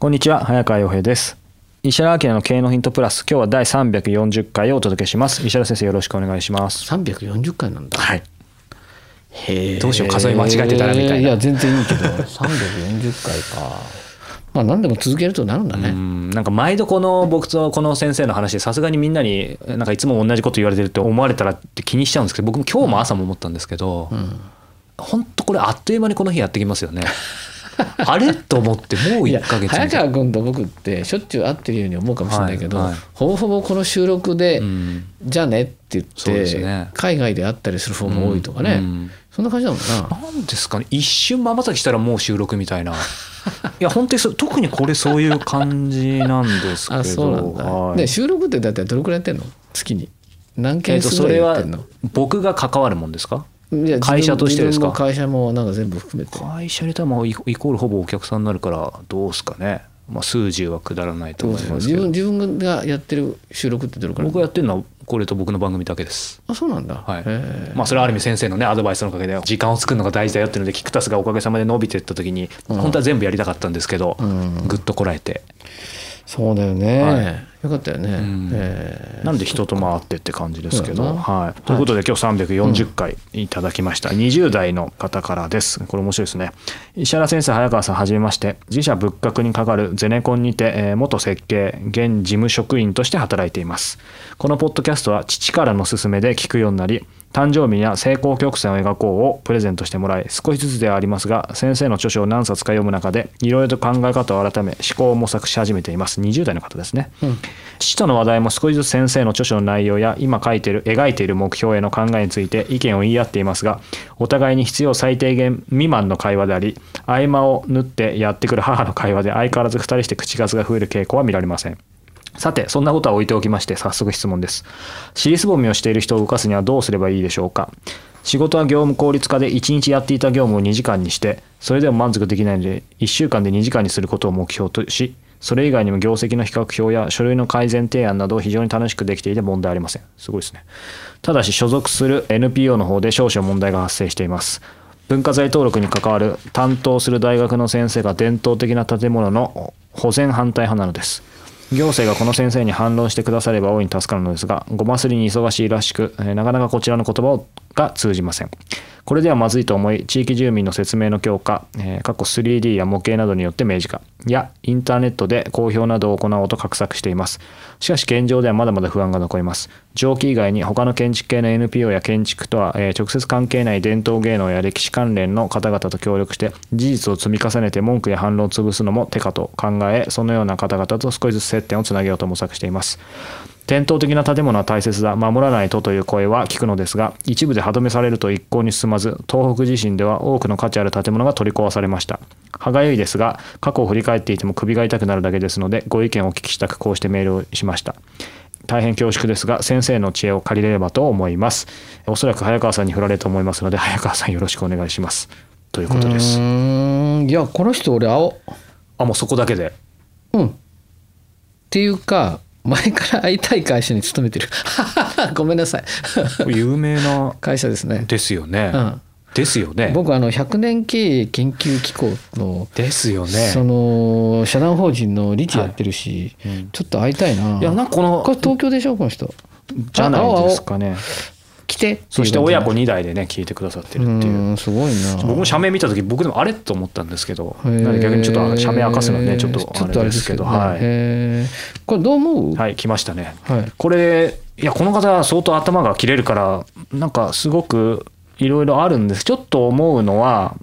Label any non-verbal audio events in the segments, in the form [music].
こんにちは早川洋平です。石原明の経営のヒントプラス今日は第340回をお届けします。石原先生よろしくお願いします。340回なんだ。はい。へえ。どうしよう数え間違えてたらみたいな。いや全然いいけど。340回か。まあ何でも続けるとなるんだ [laughs] うねんなんか毎度この僕とこの先生の話でさすがにみんなになんかいつも同じこと言われてるって思われたらって気にしちゃうんですけど僕も今日も朝も思ったんですけど、本当これあっという間にこの日やってきますよね [laughs] [laughs] あれ？と思ってもう1いやヶ月。早な川君と僕ってしょっちゅう会ってるように思うかもしれないけど、はいはい。ほぼほぼこの収録で、うん。じゃあねって言って、ね。海外で会ったりする方も多いとかね、うん。そんな感じだもんな。なんですかね？一瞬まばたきしたらもう収録みたいな。いや本当にそう特にこれそういう感じなんですけど。[laughs] あそうなんだ、はい。で収録ってだってどれくらいやってんの？月に。何え件数ぐらいやってんの、僕が関わるもんですか？会社としてですか？会社もなんか全部含めて。会社にいたらもうイコールほぼお客さんになるからどうですかね、まあ、数十はくだらないと思いますけど。自分自分がやってる収録ってどれくら？い僕がやってるのはこれと僕の番組だけです。あそうなんだ、はい。まあそれはある意味先生のねアドバイスのおかげで時間を作るのが大事だよっていうのでキクタスがおかげさまで伸びていった時に本当は全部やりたかったんですけど、ん。ぐっとこらえてそうだよね、はい。よかったよね、ん。ええなんで人と回ってって感じですけど、はい、ということで今日340回いただきました、20代の方からです。これ面白いですね。石原先生早川さんはじめまして。自社仏閣にかかるゼネコンにて、えー元設計現事務職員として働いています。このポッドキャストは父からの勧めで聞くようになり誕生日には成功曲線を描こうをプレゼントしてもらい少しずつではありますが先生の著書を何冊か読む中でいろいろと考え方を改め思考を模索し始めています。20代の方ですね、父との話題も少しずつ先生の著書の内容や今書いている描いている目標への考えについて意見を言い合っていますがお互いに必要最低限未満の会話であり合間を縫ってやってくる母の会話で相変わらず2人して口数が増える傾向は見られませんさてそんなことは置いておきまして早速質問です。尻すぼみをしている人を動かすにはどうすればいいでしょうか？仕事は業務効率化で1日やっていた業務を2時間にしてそれでも満足できないので1週間で2時間にすることを目標としそれ以外にも業績の比較表や書類の改善提案などを非常に楽しくできていて問題ありません。すごいですね。ただし所属する NPO の方で少々問題が発生しています。文化財登録に関わる担当する大学の先生が伝統的な建物の保全反対派なのです。行政がこの先生に反論してくだされば大いに助かるのですがごますりに忙しいらしく、なかなかこちらの言葉が通じません。これではまずいと思い地域住民の説明の強化、えー過去 3D や模型などによって明示化。やインターネットで公表などを行おうと画策しています。しかし現状ではまだまだ不安が残ります。上記以外に他の建築系の NPO や建築とは、え直接関係ない伝統芸能や歴史関連の方々と協力して事実を積み重ねて文句や反論を潰すのも手かと考えそのような方々と少しずつ接点をつなげようと模索しています。伝統的な建物は大切だ。守らないとという声は聞くのですが一部で歯止めされると一向に進まず東北地震では多くの価値ある建物が取り壊されました。歯がゆいですが過去を振り返っていても首が痛くなるだけですのでご意見をお聞きしたくこうしてメールをしました。大変恐縮ですが先生の知恵を借りれればと思います。おそらく早川さんに振られると思いますので早川さんよろしくお願いします。ということでうすいやこの人俺青。あもうそこだけで。うん。っていうか前から会いたい会社に勤めてる。[laughs] ごめんなさい。有名な会社ですね、ですよね、うん、ですよね。僕あの100年経営研究機構のですよね。その社団法人の理事やってるし、うん。ちょっと会いたいな。いやなんかこのこれ東京でしょこの人。じゃないですかね来て。そして親子2代でね聞いてくださってるっていう。うんすごいな。僕も社名見た時僕でもあれと思ったんですけど逆にちょっと社名明かすのはねちょっとあれですけどねはい、これどう思う？はい、来ましたね。はい。これいやこの方は相当頭が切れるからなんかすごくいろいろあるんですちょっと思うのは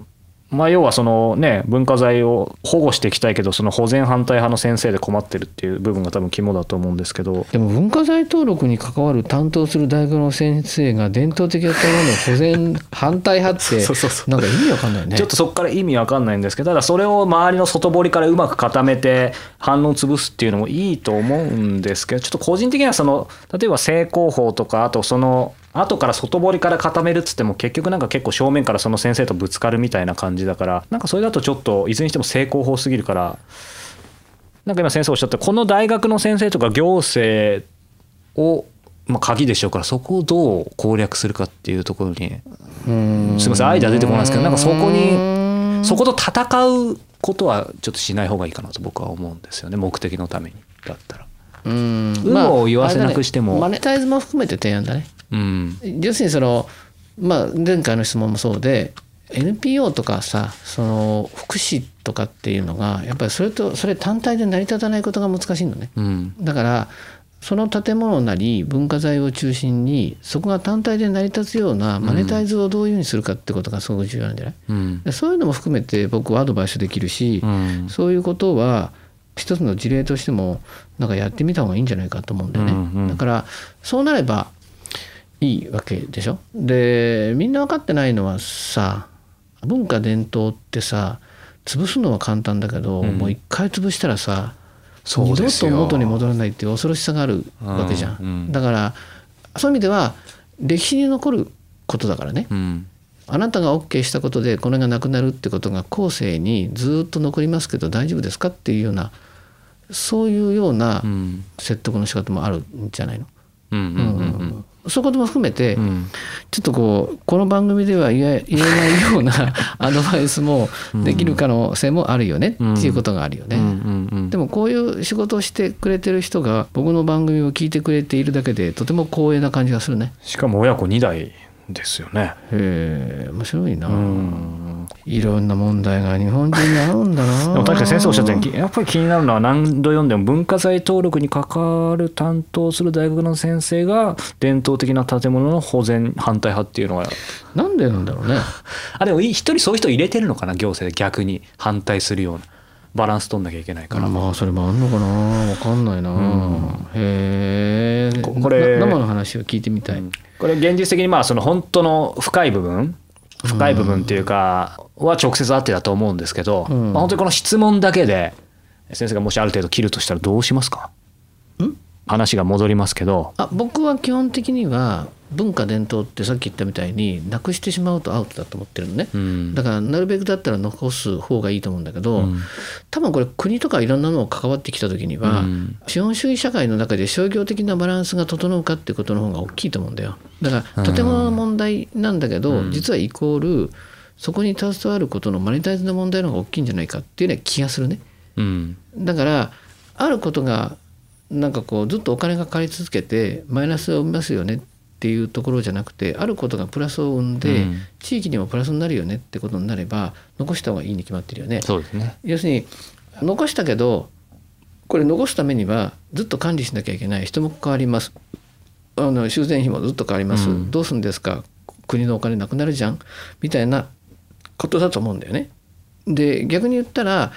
まあ要はそのね文化財を保護していきたいけどその保全反対派の先生で困ってるっていう部分が多分肝だと思うんですけど。でも文化財登録に関わる担当する大学の先生が伝統的な建物の保全反対派って [laughs] なんか意味わかんないよね。ちょっとそこから意味わかんないんですけどただそれを周りの外堀からうまく固めて反応を潰すっていうのもいいと思うんですけどちょっと個人的にはその例えば正攻法とかあとその後から外堀から固めるっつっても結局なんか結構正面からその先生とぶつかるみたいな感じだからなんかそれだとちょっといずれにしても正攻法すぎるからなんか今先生おっしゃったこの大学の先生とか行政をまあ鍵でしょうからそこをどう攻略するかっていうところにうん。すみませんアイデア出てこないですけどなんかそこにそこと戦うことはちょっとしない方がいいかなと僕は思うんですよね目的のためにだったら。うん。有無を言わせなくしても。まあね。マネタイズも含めて提案だねうん。要するにそのまあ前回の質問もそうで NPO とかさその福祉とかっていうのがやっぱりそれとそれ単体で成り立たないことが難しいのね。うん。だからその建物なり文化財を中心にそこが単体で成り立つようなマネタイズをどういうふうにするかってことがすごく重要なんじゃない、うん。でそういうのも含めて僕はアドバイスできるし、うん。そういうことは一つの事例としてもなんかやってみた方がいいんじゃないかと思うんだよね。うんうん。だからそうなればいいわけでしょ？でみんな分かってないのはさ文化伝統ってさ潰すのは簡単だけど、うん。もう一回潰したらさ二度と元に戻らないっていう恐ろしさがあるわけじゃん。うんうん。だからそういう意味では歴史に残ることだからね。うん。あなたが OK したことでこれがなくなるってことが後世にずっと残りますけど大丈夫ですかっていうようなそういうようなうん。説得の仕方もあるんじゃないの、うんうんうんそういうことも含めて、うんちょっとこうこの番組では言え [laughs] 言えないような [laughs] アドバイスもできる可能性もあるよねっていうことがあるよね。でもこういう仕事をしてくれてる人が僕の番組を聞いてくれているだけでとても光栄な感じがするね。しかも親子2代ですよね。へえ面白いな。うんいろんな問題が日本人に合うんだな。[laughs] でも確かに先生おっしゃったようにやっぱり気になるのは何度読んでも文化財登録に関わる担当する大学の先生が伝統的な建物の保全反対派っていうのはなんでなんだろうね。[laughs] あでも一人そういう人入れてるのかな行政で逆に反対するようなバランス取んなきゃいけないから。まあそれもあんのかな。わかんないな。へえ。ここれな生の話を聞いてみたい。これ現実的にまあその本当の深い部分深い部分っていうかは直接あってだと思うんですけど、うん。まあ、本当にこの質問だけで先生がもしある程度切るとしたらどうしますか？ん？話が戻りますけど。あ僕は基本的には文化伝統ってさっき言ったみたいになくしてしまうとアウトだと思ってるのね。うん。だからなるべくだったら残す方がいいと思うんだけど、うん。多分これ国とかいろんなのを関わってきた時には、うん。資本主義社会の中で商業的なバランスが整うかっていうことの方が大きいと思うんだよ。だからとてもの問題なんだけど、うん。実はイコールそこに携わることのマネタイズの問題の方が大きいんじゃないかっていうような気がするね。うん。だからあることがなんかこうずっとお金がかかり続けてマイナスを生みますよねっていうところじゃなくてあることがプラスを生んで、うん。地域にもプラスになるよねってことになれば残した方がいいに決まってるよね。そうですね。要するに残したけどこれ残すためにはずっと管理しなきゃいけない。人も関わります。あの修繕費もずっと変わります、うん。どうするんですか？国のお金なくなるじゃん。みたいなことだと思うんだよね。で逆に言ったら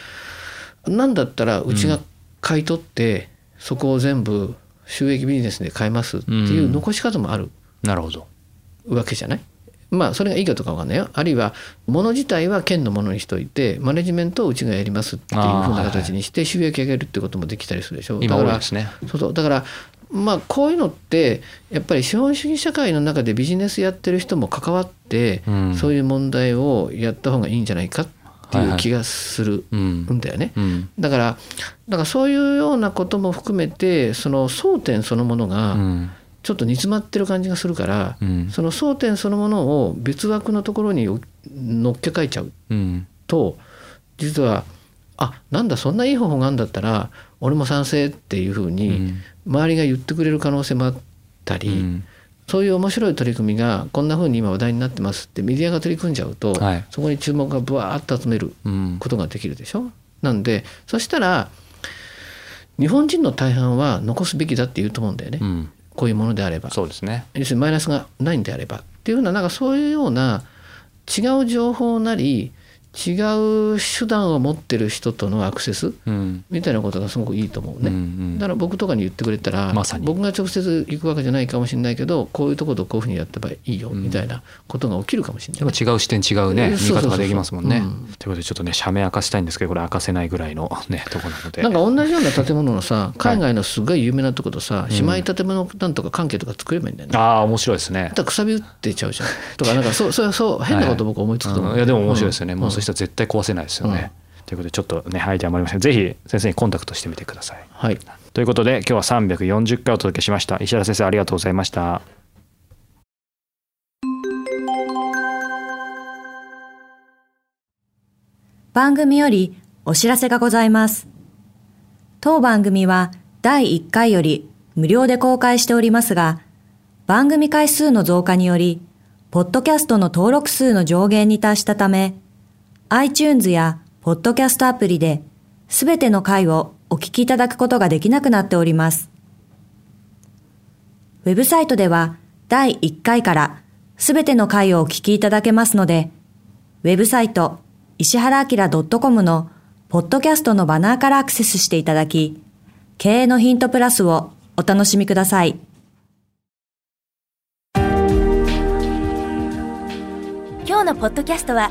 何だったらうちが買い取って、そこを全部収益ビジネスで買いますっていううん。残し方もある。なるほど。わけじゃない？まあそれがいいかどうかわかんないよ。あるいは物自体は県のものにしといてマネジメントをうちがやりますっていうふうな形にして収益上げるってこともできたりするでしょ今だからねそうそう。だからまあこういうのってやっぱり資本主義社会の中でビジネスやってる人も関わって、うん。そういう問題をやった方がいいんじゃないかっていう気がするうんんだよね。うん。だからだからそういうようなことも含めてその争点そのものがうん。ちょっと煮詰まってる感じがするから、うん。その争点そのものを別枠のところに乗っけ替えちゃううんと実はあなんだそんないい方法があるんだったら俺も賛成っていうふううにん。周りが言ってくれる可能性もあったり、うんそういう面白い取り組みがこんな風に今話題になってますってメディアが取り組んじゃうと、はい。そこに注目がブワーッと集めるうん。ことができるでしょ？なんでそしたら日本人の大半は残すべきだって言うと思うんだよね、うん。こういうものであれば。そうですね。要するにマイナスがないんであれば。っていうようななんかそういうような違う情報なり違う手段を持ってる人とのアクセスうん。みたいなことがすごくいいと思うね。うんうん。だから僕とかに言ってくれたら、まさに。僕が直接行くわけじゃないかもしれないけどこういうところとこういうふうにやってばいいよみたいなことが起きるかもしれない。やっぱ違う視点違うね。見方ができますもんね。うん。ということでちょっとね社名明かしたいんですけどこれ明かせないぐらいのね [laughs] とこなので。なんか同じような建物のさ [laughs] 海外のすごい有名なとことさ、姉妹建物なんとか関係とか作ればいいんだよね。ああ面白いですね。だ。くさび打ってちゃうじゃん。とかなんかそうそうそう変なこと僕思いつくと思う、うん。いやでも面白いですよね、うん。もうそしたら絶対壊せないですよね。ということでちょっとねアイデアもありませんぜひ先生にコンタクトしてみてください。はいということで今日は340回お届けしました石原先生ありがとうございました。番組よりお知らせがございます。当番組は第1回より無料で公開しておりますが、番組回数の増加により、ポッドキャストの登録数の上限に達したため、iTunes やポッドキャストアプリで、すべての回をお聞きいただくことができなくなっております。ウェブサイトでは第1回からすべての回をお聞きいただけますので、ウェブサイト石原明 .com のポッドキャストのバナーからアクセスしていただき、経営のヒントプラスをお楽しみください。今日のポッドキャストは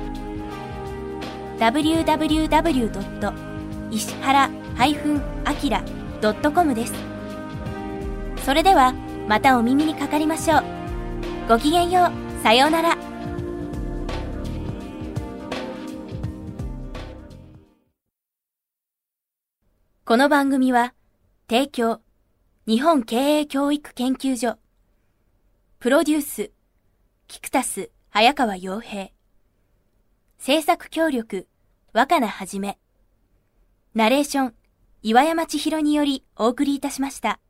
www. 石原 -akira.com です。それではまたお耳にかかりましょう。ごきげんよう。さようなら。この番組は、提供、日本経営教育研究所、プロデュース、キクタス、早川洋平、制作協力、若菜はじめ、ナレーション、岩山千尋によりお送りいたしました。